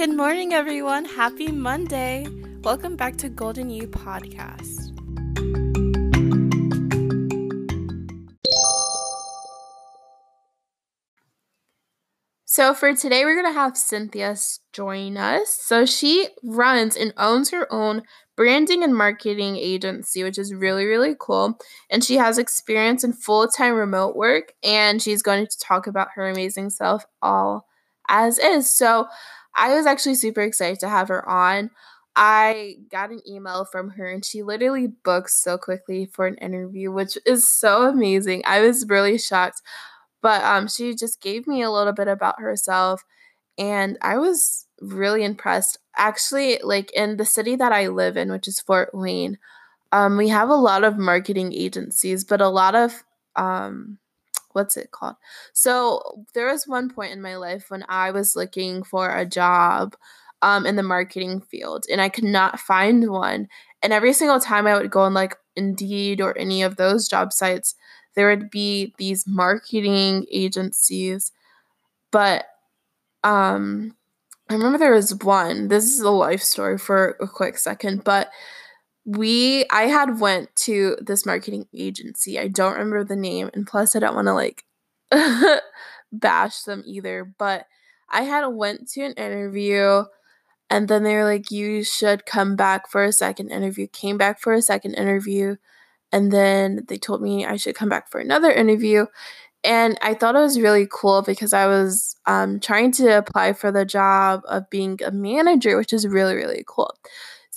Good morning, everyone. Happy Monday. Welcome back to Golden You Podcast. So, for today, we're going to have Cynthia join us. So, she runs and owns her own branding and marketing agency, which is really, really cool. And she has experience in full time remote work, and she's going to talk about her amazing self all as is. So, I was actually super excited to have her on. I got an email from her and she literally booked so quickly for an interview, which is so amazing. I was really shocked. But um, she just gave me a little bit about herself and I was really impressed. Actually, like in the city that I live in, which is Fort Wayne, um, we have a lot of marketing agencies, but a lot of um, what's it called? So there was one point in my life when I was looking for a job um, in the marketing field and I could not find one. And every single time I would go on like Indeed or any of those job sites, there would be these marketing agencies. But um, I remember there was one. This is a life story for a quick second, but we I had went to this marketing agency. I don't remember the name and plus I don't want to like bash them either, but I had went to an interview and then they were like you should come back for a second interview. Came back for a second interview and then they told me I should come back for another interview. And I thought it was really cool because I was um, trying to apply for the job of being a manager, which is really, really cool.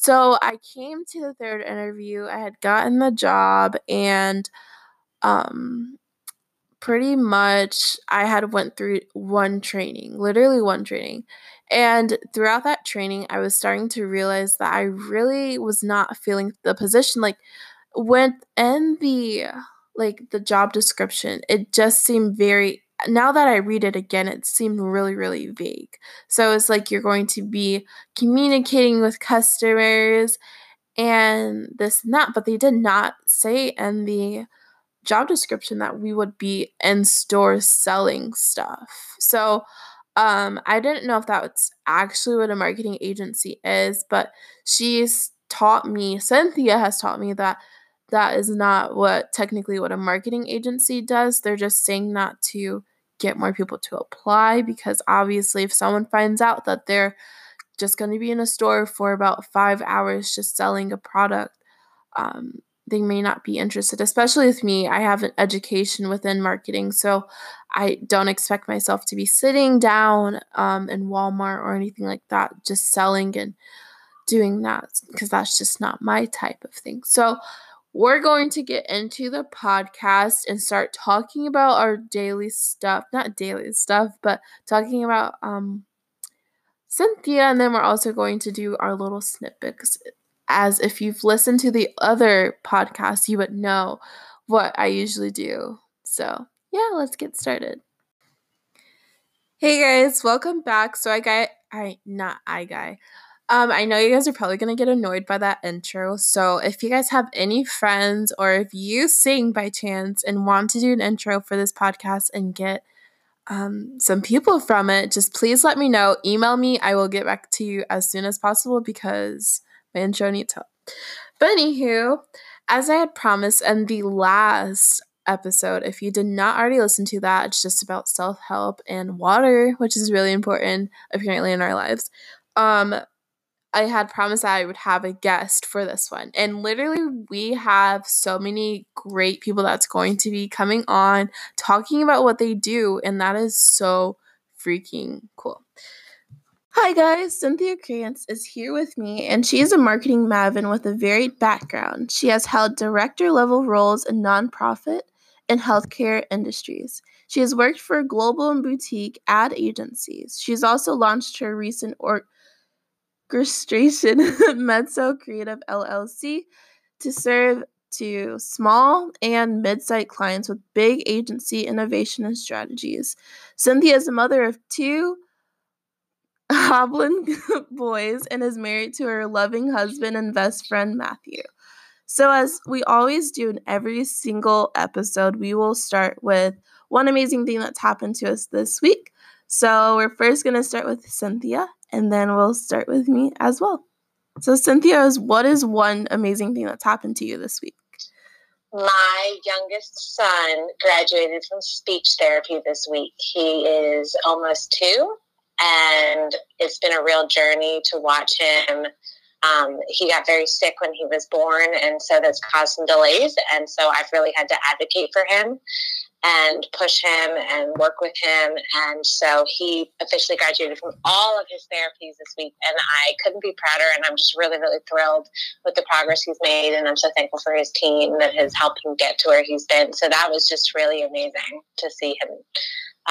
So I came to the third interview. I had gotten the job and um pretty much I had went through one training, literally one training. And throughout that training, I was starting to realize that I really was not feeling the position like within the like the job description, it just seemed very now that I read it again, it seemed really, really vague. So it's like you're going to be communicating with customers and this and that, but they did not say in the job description that we would be in store selling stuff. So um, I didn't know if that was actually what a marketing agency is, but she's taught me, Cynthia has taught me that that is not what technically what a marketing agency does. They're just saying that to get more people to apply because obviously if someone finds out that they're just going to be in a store for about five hours just selling a product um, they may not be interested especially with me i have an education within marketing so i don't expect myself to be sitting down um, in walmart or anything like that just selling and doing that because that's just not my type of thing. So we're going to get into the podcast and start talking about our daily stuff not daily stuff but talking about um cynthia and then we're also going to do our little snippets. As if you've listened to the other podcast you would know what i usually do. So yeah let's get started. Hey guys welcome back. So i got i not i guy um, I know you guys are probably going to get annoyed by that intro. So, if you guys have any friends or if you sing by chance and want to do an intro for this podcast and get um, some people from it, just please let me know. Email me. I will get back to you as soon as possible because my intro needs help. But, anywho, as I had promised in the last episode, if you did not already listen to that, it's just about self help and water, which is really important apparently in our lives. Um, I had promised that I would have a guest for this one. And literally, we have so many great people that's going to be coming on talking about what they do. And that is so freaking cool. Hi, guys. Cynthia Krantz is here with me, and she is a marketing maven with a varied background. She has held director level roles in nonprofit and healthcare industries. She has worked for global and boutique ad agencies. She's also launched her recent or- orchestration Mezzo Creative LLC to serve to small and mid-sized clients with big agency innovation and strategies. Cynthia is a mother of two Hoblin boys and is married to her loving husband and best friend Matthew. So, as we always do in every single episode, we will start with one amazing thing that's happened to us this week. So we're first going to start with Cynthia, and then we'll start with me as well. So, Cynthia, what is one amazing thing that's happened to you this week? My youngest son graduated from speech therapy this week. He is almost two, and it's been a real journey to watch him. Um, he got very sick when he was born, and so that's caused some delays. And so I've really had to advocate for him and push him and work with him. And so he officially graduated from all of his therapies this week. And I couldn't be prouder. And I'm just really, really thrilled with the progress he's made. And I'm so thankful for his team that has helped him get to where he's been. So that was just really amazing to see him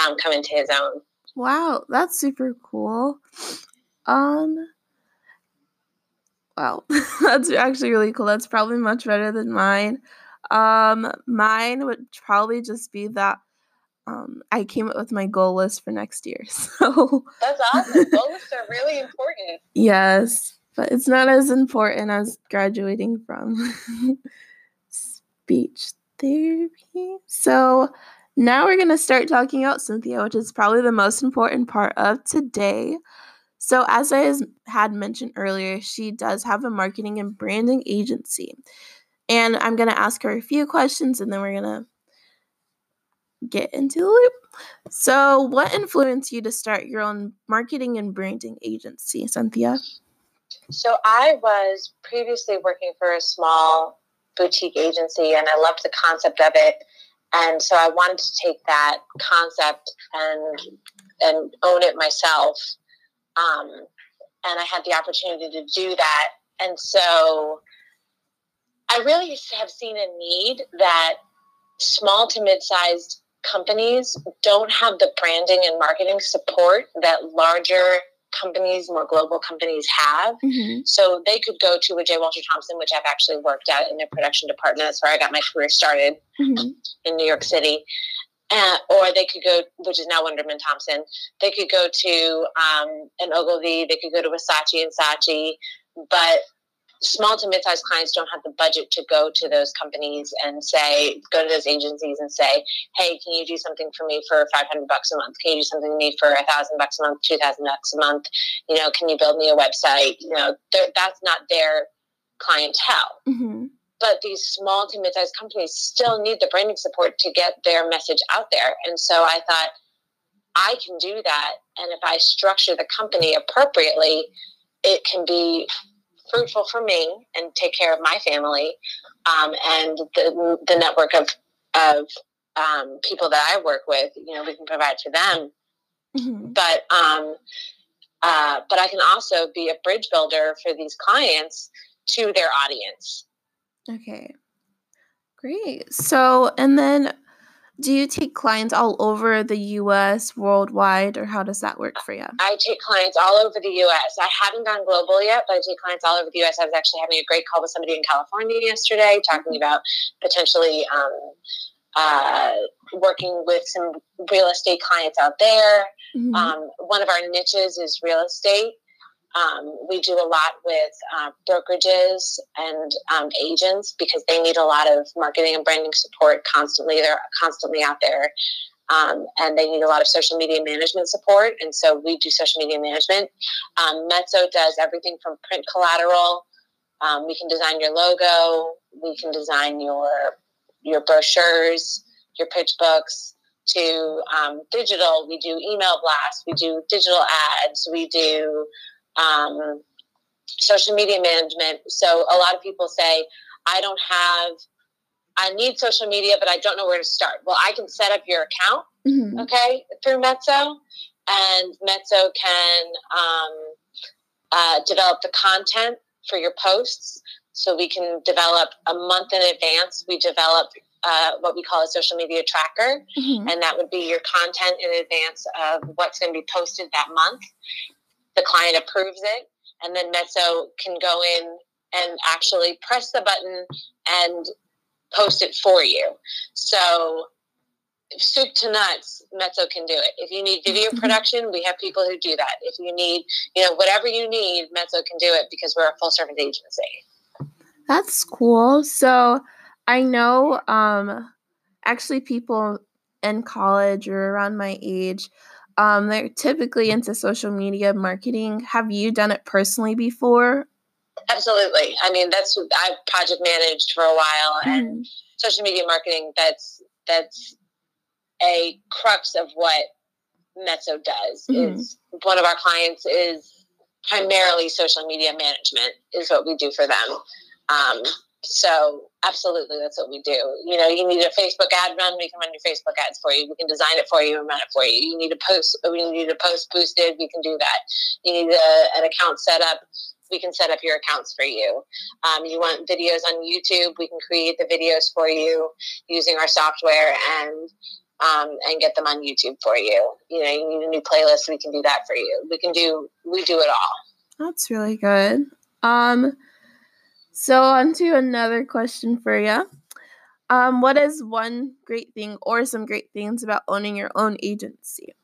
um, come into his own. Wow, that's super cool. Um, wow, that's actually really cool. That's probably much better than mine. Um, mine would probably just be that um, I came up with my goal list for next year. So that's awesome. goal lists are really important. Yes, but it's not as important as graduating from speech therapy. So now we're going to start talking about Cynthia, which is probably the most important part of today. So, as I had mentioned earlier, she does have a marketing and branding agency. And I'm going to ask her a few questions and then we're going to get into the loop. So, what influenced you to start your own marketing and branding agency, Cynthia? So, I was previously working for a small boutique agency and I loved the concept of it. And so I wanted to take that concept and and own it myself. Um, and I had the opportunity to do that. And so I really have seen a need that small to mid sized companies don't have the branding and marketing support that larger companies, more global companies have. Mm-hmm. So they could go to a J. Walter Thompson, which I've actually worked at in their production department. That's where I got my career started mm-hmm. in New York City. Uh, or they could go, which is now Wunderman Thompson. They could go to um, an Ogilvy. They could go to Saatchi and Saatchi. But small to mid-sized clients don't have the budget to go to those companies and say go to those agencies and say hey can you do something for me for 500 bucks a month? Can you do something for me for a thousand bucks a month 2000 bucks a month? You know can you build me a website? You know that's not their clientele. Mm-hmm. but these small to mid-sized companies still need the branding support to get their message out there. And so i thought i can do that. And if i structure the company appropriately it can be fruitful for me and take care of my family um, and the, the network of, of um, people that I work with, you know, we can provide for them. Mm-hmm. But um, uh, but I can also be a bridge builder for these clients to their audience. Okay, great. So, and then do you take clients all over the US, worldwide, or how does that work for you? I take clients all over the US. I haven't gone global yet, but I take clients all over the US. I was actually having a great call with somebody in California yesterday talking about potentially um, uh, working with some real estate clients out there. Mm-hmm. Um, one of our niches is real estate. Um, we do a lot with uh, brokerages and um, agents because they need a lot of marketing and branding support constantly. They're constantly out there. Um, and they need a lot of social media management support. And so we do social media management. Um, Mezzo does everything from print collateral. Um, we can design your logo. We can design your your brochures, your pitch books. To um, digital, we do email blasts. We do digital ads. We do um, social media management. So a lot of people say, I don't have, I need social media, but I don't know where to start. Well, I can set up your account, mm-hmm. okay, through Mezzo, and Mezzo can um, uh, develop the content for your posts. So we can develop a month in advance. We develop uh, what we call a social media tracker, mm-hmm. and that would be your content in advance of what's going to be posted that month the client approves it, and then Mezzo can go in and actually press the button and post it for you. So soup to nuts, Mezzo can do it. If you need video production, we have people who do that. If you need, you know, whatever you need, Mezzo can do it because we're a full service agency. That's cool. So I know um actually people in college or around my age um, they're typically into social media marketing. Have you done it personally before? Absolutely. I mean, that's I've project managed for a while, and mm-hmm. social media marketing. That's that's a crux of what Mezzo does. Mm-hmm. Is one of our clients is primarily social media management is what we do for them. Um, so absolutely, that's what we do. You know, you need a Facebook ad run, we can run your Facebook ads for you. We can design it for you and run it for you. You need a post, we need a post boosted, we can do that. You need a, an account set up, we can set up your accounts for you. Um, you want videos on YouTube, we can create the videos for you using our software and um, and get them on YouTube for you. You know, you need a new playlist, we can do that for you. We can do we do it all. That's really good. Um so, on to another question for you. Um, what is one great thing or some great things about owning your own agency?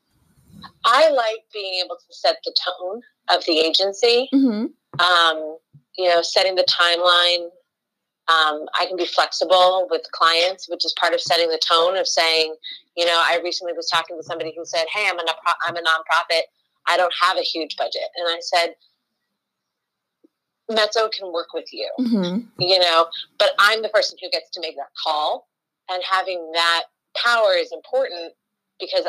I like being able to set the tone of the agency. Mm-hmm. Um, you know, setting the timeline. Um, I can be flexible with clients, which is part of setting the tone of saying, you know, I recently was talking to somebody who said, "Hey, I'm a I'm a nonprofit. I don't have a huge budget," and I said, Mezzo can work with you, mm-hmm. you know, but I'm the person who gets to make that call. And having that power is important because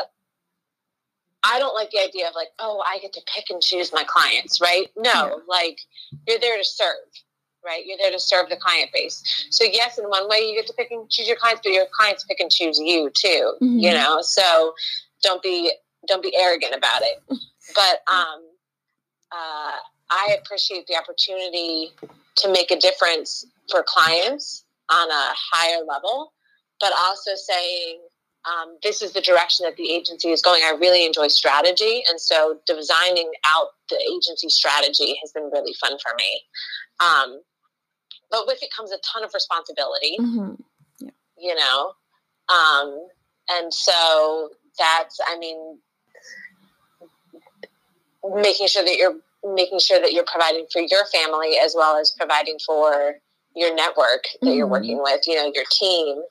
I don't like the idea of like, oh, I get to pick and choose my clients, right? No, like you're there to serve, right? You're there to serve the client base. So yes, in one way you get to pick and choose your clients, but your clients pick and choose you too, mm-hmm. you know. So don't be don't be arrogant about it. But um uh I appreciate the opportunity to make a difference for clients on a higher level, but also saying, um, this is the direction that the agency is going. I really enjoy strategy. And so designing out the agency strategy has been really fun for me. Um, but with it comes a ton of responsibility, mm-hmm. yeah. you know? Um, and so that's, I mean, making sure that you're making sure that you're providing for your family as well as providing for your network that mm-hmm. you're working with, you know, your team.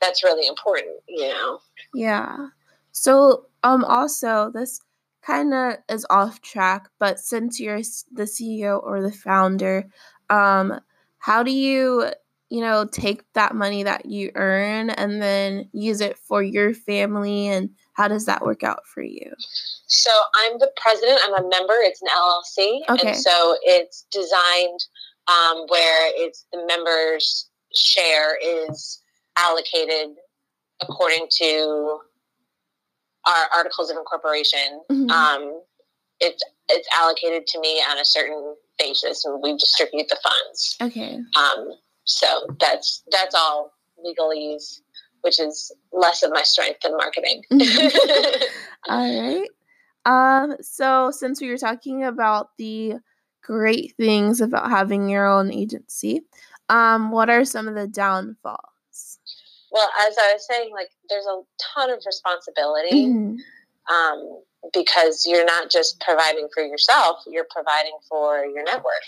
That's really important, you know. Yeah. So, um also this kind of is off track, but since you're the CEO or the founder, um how do you you know, take that money that you earn and then use it for your family and how does that work out for you? So I'm the president. I'm a member. It's an LLC, okay. and so it's designed um, where it's the members' share is allocated according to our articles of incorporation. Mm-hmm. Um, it's it's allocated to me on a certain basis, and we distribute the funds. Okay. Um, so that's that's all legalese, which is less of my strength than marketing. all right. Um, so since we were talking about the great things about having your own agency, um, what are some of the downfalls? Well, as I was saying, like there's a ton of responsibility. Mm-hmm. Um, because you're not just providing for yourself, you're providing for your network,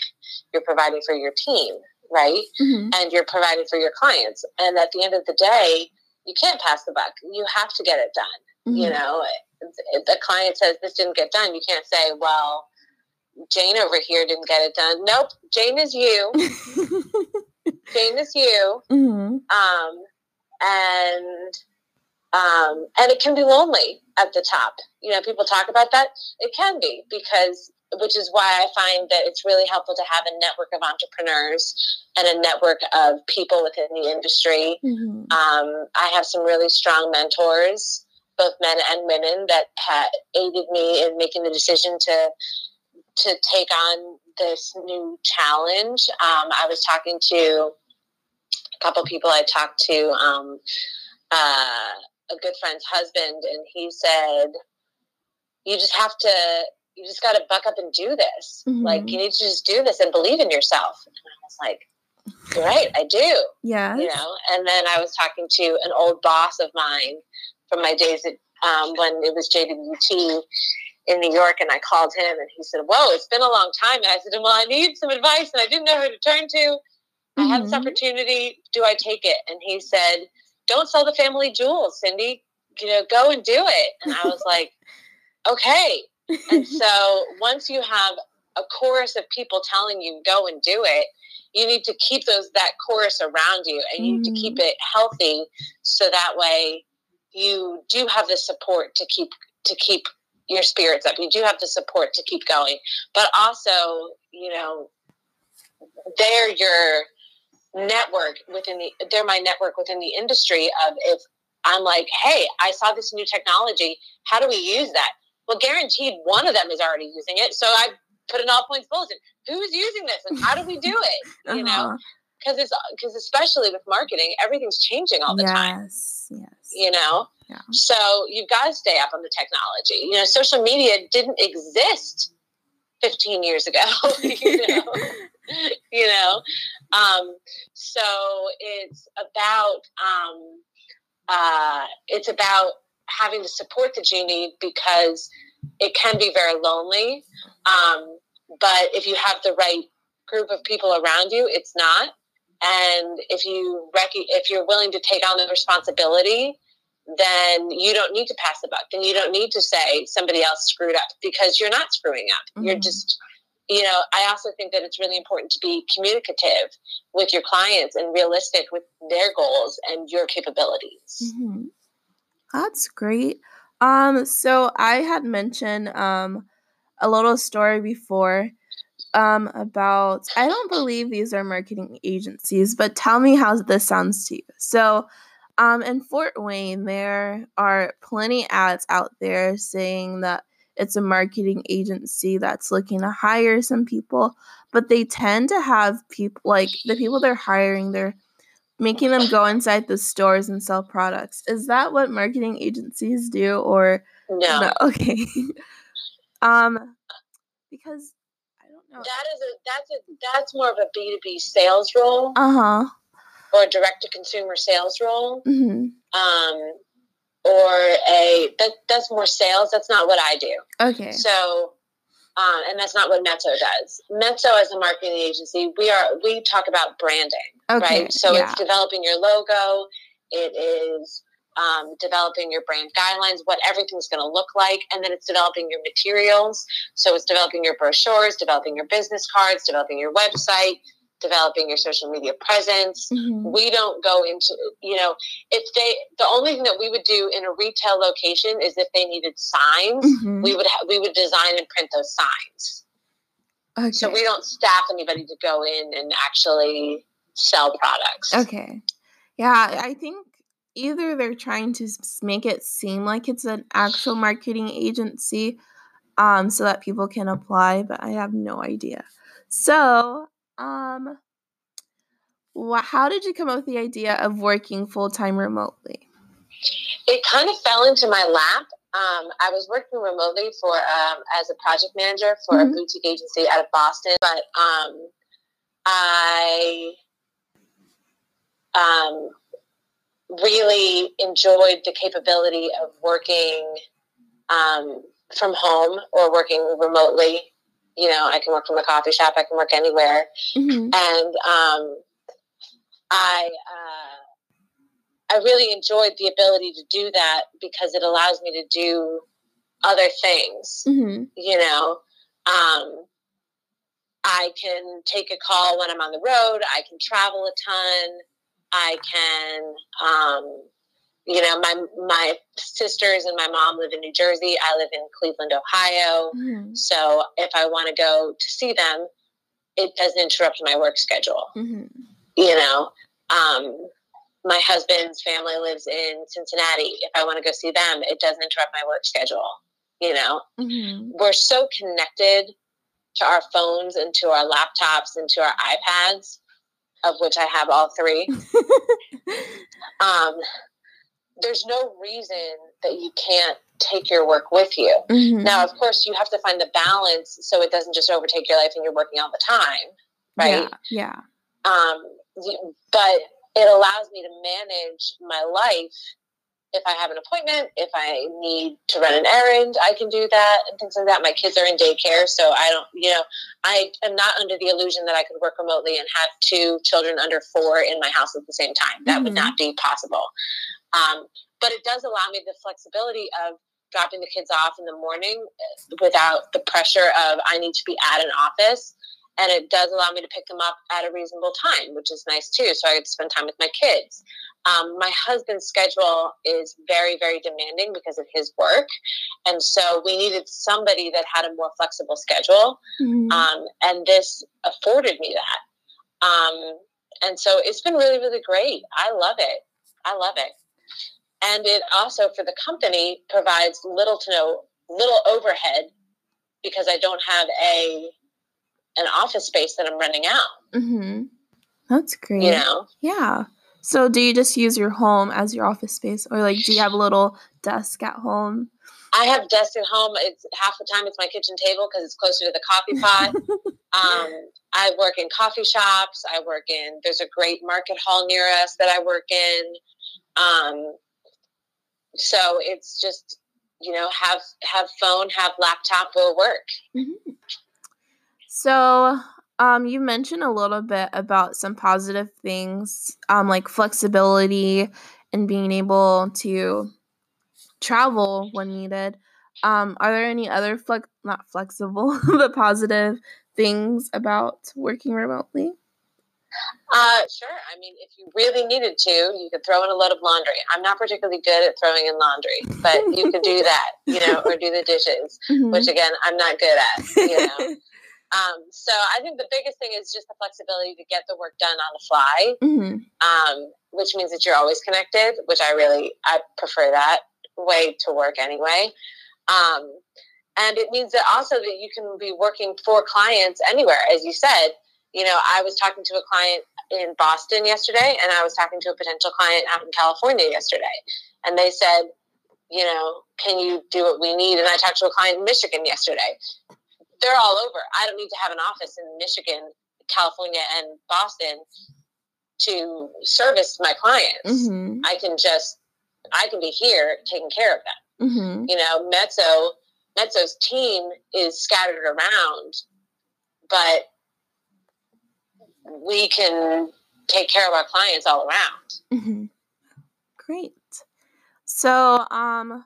you're providing for your team, right? Mm-hmm. And you're providing for your clients. And at the end of the day, you can't pass the buck. You have to get it done. Mm-hmm. You know, if the client says this didn't get done, you can't say, well, Jane over here didn't get it done. Nope, Jane is you. Jane is you. Mm-hmm. Um, and um, and it can be lonely at the top. You know, people talk about that. It can be because, which is why I find that it's really helpful to have a network of entrepreneurs and a network of people within the industry. Mm-hmm. Um, I have some really strong mentors both men and women that had aided me in making the decision to to take on this new challenge. Um, I was talking to a couple people I talked to, um, uh, a good friend's husband, and he said, "You just have to." You just got to buck up and do this. Mm-hmm. Like you need to just do this and believe in yourself. And I was like, right, I do. Yeah. You know, and then I was talking to an old boss of mine from my days at um, when it was JWT in New York, and I called him, and he said, "Whoa, it's been a long time." And I said, "Well, I need some advice, and I didn't know who to turn to. Mm-hmm. I have this mm-hmm. opportunity. Do I take it?" And he said, "Don't sell the family jewels, Cindy. You know, go and do it." And I was like, okay. And so once you have a chorus of people telling you go and do it, you need to keep those that chorus around you and you mm-hmm. need to keep mm-hmm. it healthy so that way you do have the support to keep to keep your spirits up. You do have the support to keep going. But also, you know, they're your network within the they're my network within the industry of if I'm like, hey, I saw this new technology. How do we use that? Well, guaranteed one of them is already using it. So I put an all points bulletin. Who's using this and how do we do it? uh-huh. You know, because it's because especially with marketing, everything's changing all the yes, time. Yes. Yes. You know. Yeah. So you've got to stay up on the technology. You know, social media didn't exist 15 years ago. you know. you know. Um, so it's about um, uh, it's about having the support that you need because it can be very lonely. Um, but if you have the right group of people around you, it's not. And if you rec- if you're willing to take on the responsibility, then you don't need to pass the buck. Then you don't need to say somebody else screwed up because you're not screwing up. Mm-hmm. You're just, you know. I also think that it's really important to be communicative with your clients and realistic with their goals and your capabilities. Mm-hmm. That's great. Um, so I had mentioned um a little story before um about I don't believe these are marketing agencies, but tell me how this sounds to you. So um in Fort Wayne there are plenty ads out there saying that it's a marketing agency that's looking to hire some people, but they tend to have people like the people they're hiring, they're making them go inside the stores and sell products. Is that what marketing agencies do or no? no? Okay. um because I don't know. That is a that's a that's more of a B2B sales role. Uh-huh. Or direct to consumer sales role. Mm-hmm. Um or a that that's more sales. That's not what I do. Okay. So um, and that's not what Mezzo does. Mezzo, as a marketing agency, we are we talk about branding, okay, right? So yeah. it's developing your logo. It is um, developing your brand guidelines, what everything's going to look like, and then it's developing your materials. So it's developing your brochures, developing your business cards, developing your website, developing your social media presence. Mm-hmm. We don't go into, you know, if they, the only thing that we would do in a retail location is if they needed signs, mm-hmm. we would, ha- we would design and print those signs. Okay. So we don't staff anybody to go in and actually sell products. Okay. Yeah, I think either they're trying to make it seem like it's an actual marketing agency um so that people can apply, but I have no idea. So, um, wh- how did you come up with the idea of working full time remotely? It kind of fell into my lap. Um, I was working remotely for um, as a project manager for mm-hmm. a boutique agency out of Boston, but um, I um, really enjoyed the capability of working um, from home or working remotely you know, I can work from a coffee shop, I can work anywhere. Mm-hmm. And um, I, uh, I really enjoyed the ability to do that because it allows me to do other things. Mm-hmm. You know, um, I can take a call when I'm on the road. I can travel a ton. I can, um, you know, my my sisters and my mom live in New Jersey. I live in Cleveland, Ohio. Mm-hmm. So if I want to go to see them, it doesn't interrupt my work schedule. Mm-hmm. You know, um, my husband's family lives in Cincinnati. If I want to go see them, it doesn't interrupt my work schedule. You know, mm-hmm. we're so connected to our phones and to our laptops and to our iPads, of which I have all three. um, there's no reason that you can't take your work with you. Mm-hmm. Now, of course, you have to find the balance so it doesn't just overtake your life and you're working all the time, right? Yeah. yeah. Um, but it allows me to manage my life. If I have an appointment, if I need to run an errand, I can do that and things like that. My kids are in daycare, so I don't, you know, I am not under the illusion that I could work remotely and have two children under four in my house at the same time. That mm-hmm. would not be possible. Um, but it does allow me the flexibility of dropping the kids off in the morning without the pressure of I need to be at an office. And it does allow me to pick them up at a reasonable time, which is nice too. So I get to spend time with my kids. Um, my husband's schedule is very, very demanding because of his work. And so we needed somebody that had a more flexible schedule. Mm-hmm. Um, and this afforded me that. Um, and so it's been really, really great. I love it. I love it. And it also, for the company, provides little to no, little overhead because I don't have a an office space that I'm renting out. Mm-hmm. That's great. You know? Yeah. So do you just use your home as your office space or like do you have a little desk at home? I have desk at home. It's half the time it's my kitchen table because it's closer to the coffee pot. um, I work in coffee shops. I work in there's a great market hall near us that I work in. Um, so it's just you know have have phone, have laptop, will work. Mm-hmm. So um, you mentioned a little bit about some positive things, um, like flexibility and being able to travel when needed. Um, are there any other flex not flexible but positive things about working remotely? Uh, sure. I mean, if you really needed to, you could throw in a load of laundry. I'm not particularly good at throwing in laundry, but you could do that, you know, or do the dishes, mm-hmm. which again, I'm not good at, you know. Um, so I think the biggest thing is just the flexibility to get the work done on the fly, mm-hmm. um, which means that you're always connected, which I really I prefer that way to work anyway. Um, and it means that also that you can be working for clients anywhere, as you said. You know, I was talking to a client in Boston yesterday, and I was talking to a potential client out in California yesterday, and they said, you know, can you do what we need? And I talked to a client in Michigan yesterday, they're all over. I don't need to have an office in Michigan, California, and Boston to service my clients. Mm-hmm. I can just, I can be here taking care of them. Mm-hmm. You know, Mezzo, Mezzo's team is scattered around, but we can take care of our clients all around. Mm-hmm. Great. So, um,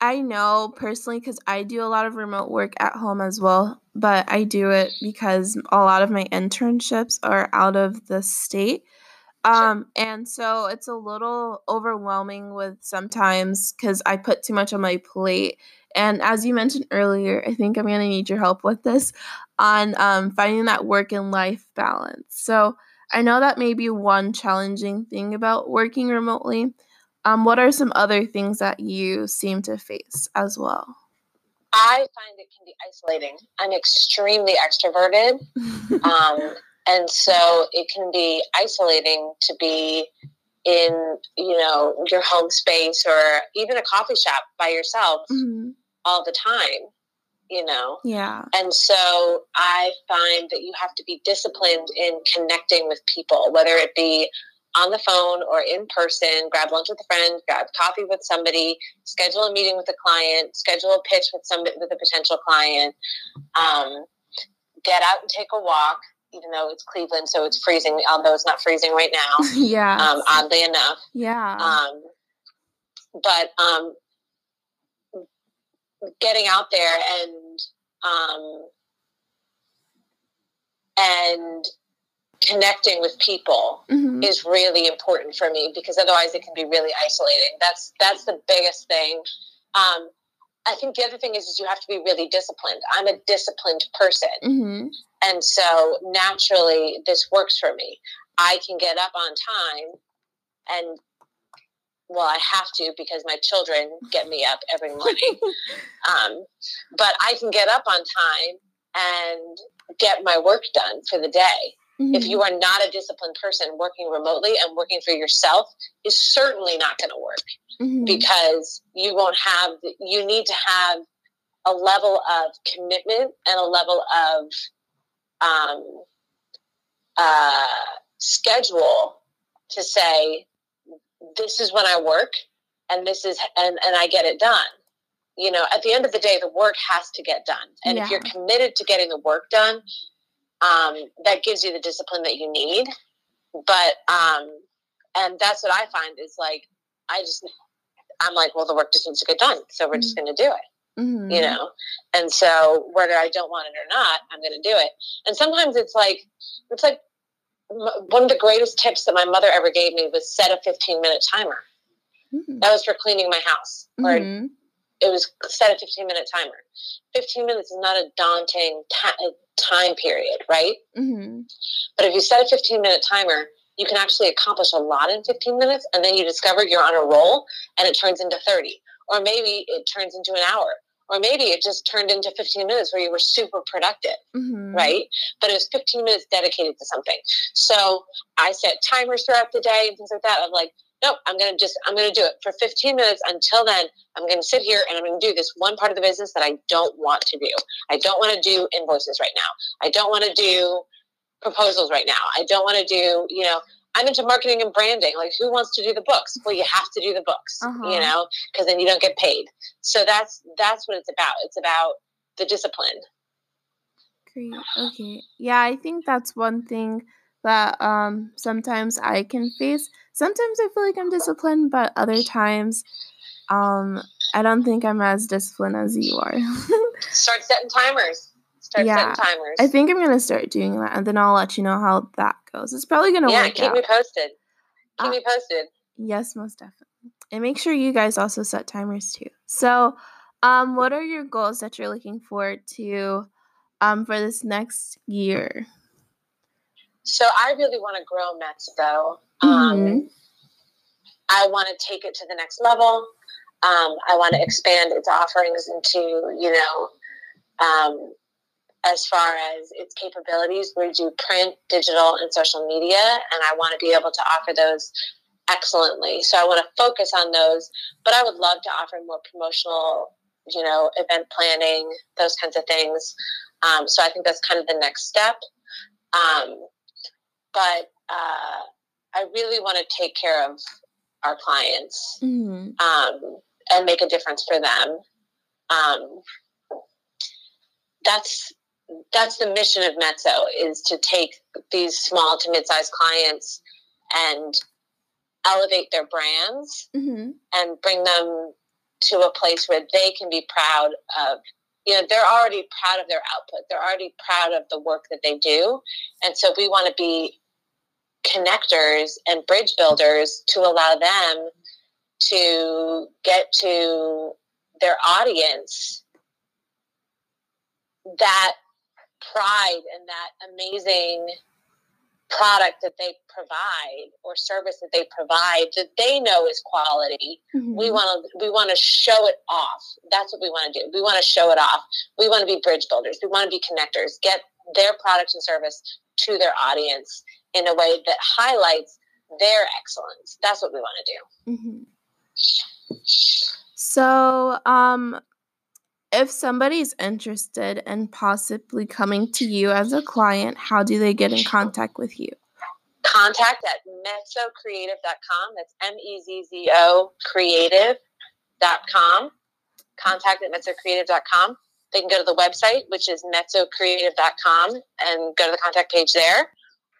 I know personally because I do a lot of remote work at home as well, but I do it because a lot of my internships are out of the state. Um, and so it's a little overwhelming with sometimes because I put too much on my plate. And as you mentioned earlier, I think I'm going to need your help with this on um, finding that work and life balance. So I know that may be one challenging thing about working remotely. Um, what are some other things that you seem to face as well? I find it can be isolating. I'm extremely extroverted. um, and so it can be isolating to be in, you know, your home space or even a coffee shop by yourself mm-hmm. All the time, you know? Yeah. And so I find that you have to be disciplined in connecting with people, whether it be on the phone or in person, grab lunch with a friend, grab coffee with somebody, schedule a meeting with a client, schedule a pitch with somebody with a potential client, um, get out and take a walk. Even though it's Cleveland, so it's freezing. Although it's not freezing right now. yeah. Um, oddly enough. Yeah. Um, but um, getting out there and um, and connecting with people mm-hmm. is really important for me because otherwise it can be really isolating. That's that's the biggest thing. Um, I think the other thing is, is you have to be really disciplined. I'm a disciplined person, mm-hmm. and so naturally this works for me. I can get up on time, and well, I have to because my children get me up every morning. um, but I can get up on time and get my work done for the day. Mm-hmm. If you are not a disciplined person working remotely and working for yourself is certainly not going to work mm-hmm. because you won't have, you need to have a level of commitment and a level of um, uh, schedule to say, this is when I work and this is, and, and I get it done you know at the end of the day the work has to get done and yeah. if you're committed to getting the work done um, that gives you the discipline that you need. But um, and that's what I find is like I just I'm like, well, the work just needs to get done, so we're mm-hmm. just going to do it. Mm-hmm. You know, and so whether I don't want it or not, I'm going to do it. And sometimes it's like it's like one of the greatest tips that my mother ever gave me was set a 15 minute timer. Mm-hmm. That was for cleaning my house, or mm-hmm. it was set a 15 minute timer. 15 minutes is not a daunting ta- time period, right? Mm-hmm. But if you set a 15 minute timer, you can actually accomplish a lot in 15 minutes, and then you discover you're on a roll and it turns into 30, or maybe it turns into an hour, or maybe it just turned into 15 minutes where you were super productive, mm-hmm. right? But it was 15 minutes dedicated to something. So I set timers throughout the day and things like that. I'm like, nope, I'm going to just, I'm going to do it for 15 minutes. Until then, I'm going to sit here and I'm going to do this one part of the business that I don't want to do. I don't want to do invoices right now. I don't want to do proposals right now. I don't want to do, you know, I'm into marketing and branding. Like, who wants to do the books? Well, you have to do the books, uh-huh. you know, because then you don't get paid. So that's that's what it's about. It's about the discipline. Great. Okay. Yeah, I think that's one thing that um sometimes I can face. Sometimes I feel like I'm disciplined, but other times um I don't think I'm as disciplined as you are. Start setting timers. Start yeah, setting timers. I think I'm gonna start doing that, and then I'll let you know how that goes. It's probably gonna yeah, work. Yeah, keep out. me posted. Keep uh, me posted. Yes, most definitely. And make sure you guys also set timers too. So, um, what are your goals that you're looking forward to, um, for this next year? So I really want to grow Mezzo. Um, mm-hmm. I want to take it to the next level. Um, I want to expand its offerings into, you know, um, as far as its capabilities. We do print, digital, and social media, and I want to be able to offer those excellently. So I want to focus on those, but I would love to offer more promotional, you know, event planning, those kinds of things. Um, so I think that's kind of the next step. Um, but uh, I really want to take care of our clients mm-hmm. um, and make a difference for them. Um, that's that's the mission of Mezzo is to take these small to mid-sized clients and elevate their brands mm-hmm. and bring them to a place where they can be proud of you know they're already proud of their output they're already proud of the work that they do and so we want to be connectors and bridge builders to allow them to get to their audience that pride in that amazing product that they provide or service that they provide that they know is quality. Mm-hmm. we want to we want to show it off. That's what we want to do. We want to show it off. We want to be bridge builders. We want to be connectors. Get their product and service to their audience in a way that highlights their excellence. That's what we want to do. Mm-hmm. so um if somebody's interested in possibly coming to you as a client, how do they get in contact with you? Contact at mezzocreative.com. That's M E Z Z O creative.com. Contact at mezzocreative.com. They can go to the website, which is mezzocreative.com, and go to the contact page there.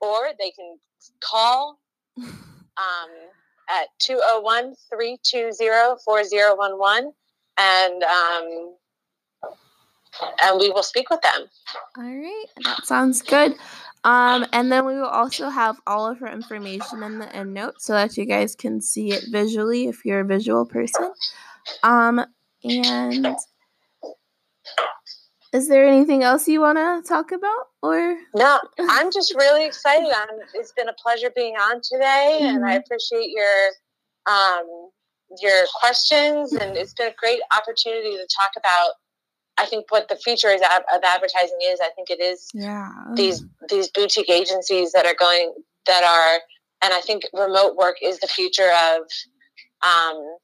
Or they can call um, at 201 320 4011 and um, and we will speak with them. All right, that sounds good. Um, and then we will also have all of her information in the end note so that you guys can see it visually if you're a visual person. Um, and is there anything else you want to talk about or no i'm just really excited I'm, it's been a pleasure being on today mm-hmm. and i mm-hmm. appreciate your um, your questions and it's been a great opportunity to talk about I think what the future is of advertising is, I think it is yeah. these these boutique agencies that are going that are, and I think remote work is the future of um,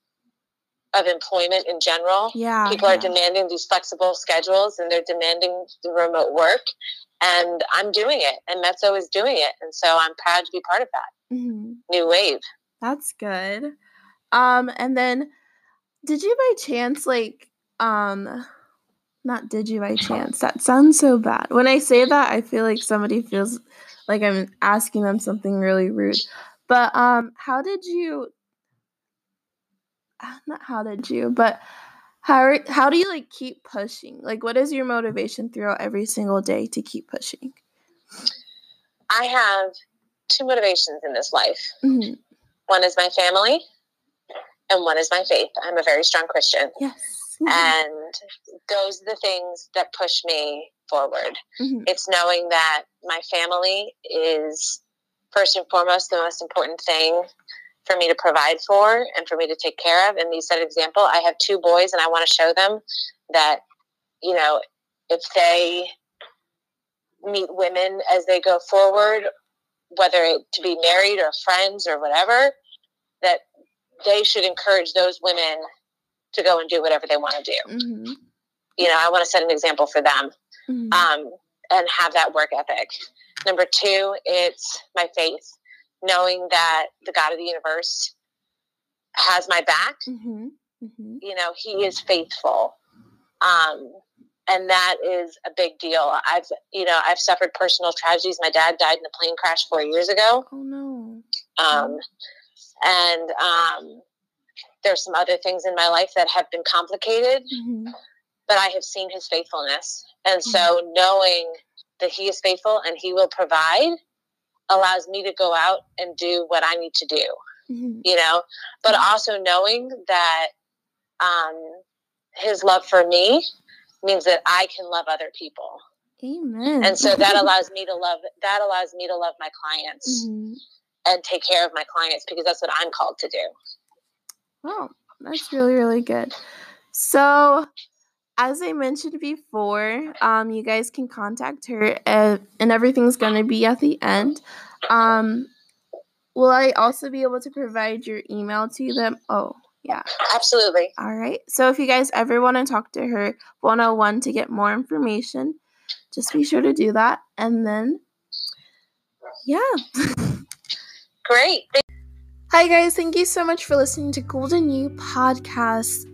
of employment in general. Yeah, people yeah. are demanding these flexible schedules, and they're demanding the remote work, and I'm doing it, and Mezzo is doing it, and so I'm proud to be part of that mm-hmm. new wave. That's good. Um, and then, did you by chance like um not did you by chance. That sounds so bad. When I say that, I feel like somebody feels like I'm asking them something really rude. But um how did you not how did you, but how how do you like keep pushing? Like what is your motivation throughout every single day to keep pushing? I have two motivations in this life. Mm-hmm. One is my family, and one is my faith. I'm a very strong Christian. Yes. Mm-hmm. And those are the things that push me forward. Mm-hmm. It's knowing that my family is first and foremost the most important thing for me to provide for and for me to take care of. And you set example. I have two boys, and I want to show them that you know if they meet women as they go forward, whether it to be married or friends or whatever, that they should encourage those women to go and do whatever they want to do. Mm-hmm. You know, I want to set an example for them mm-hmm. um, and have that work ethic. Number two, it's my faith, knowing that the God of the universe has my back. Mm-hmm. mm-hmm. You know, He is faithful. Um, and that is a big deal. I've, you know, I've suffered personal tragedies. My dad died in a plane crash four years ago. Oh no. Um, and um, there's some other things in my life that have been complicated, mm-hmm. but I have seen his faithfulness. And mm-hmm. so knowing that he is faithful and he will provide allows me to go out and do what I need to do, mm-hmm. you know, but mm-hmm. also knowing that um, his love for me means that I can love other people. Amen. And so that allows me to love that allows me to love my clients mm-hmm. and take care of my clients because that's what I'm called to do. Wow, that's really really good. So, as I mentioned before, um, you guys can contact her, and, and everything's gonna be at the end. Um, will I also be able to provide your email to them? Oh, yeah. Absolutely. All right. So if you guys ever want to talk to her 101 to get more information, just be sure to do that. And then, yeah. Great. Hi, guys. Thank you so much for listening to Golden You podcast.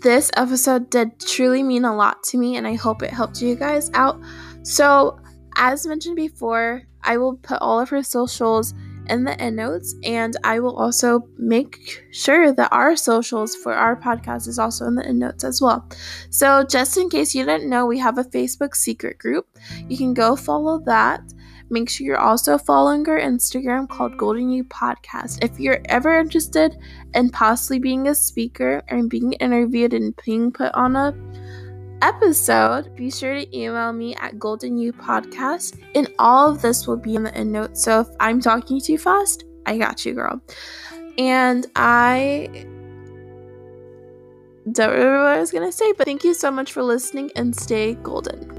This episode did truly mean a lot to me, and I hope it helped you guys out. So, as mentioned before, I will put all of her socials in the end notes, and I will also make sure that our socials for our podcast is also in the end notes as well. So, just in case you didn't know, we have a Facebook secret group. You can go follow that. Make sure you're also following our Instagram called Golden You Podcast. If you're ever interested in possibly being a speaker and being interviewed and being put on a episode, be sure to email me at Golden You Podcast, and all of this will be in the end notes. So if I'm talking too fast, I got you, girl. And I don't remember what I was gonna say, but thank you so much for listening and stay golden.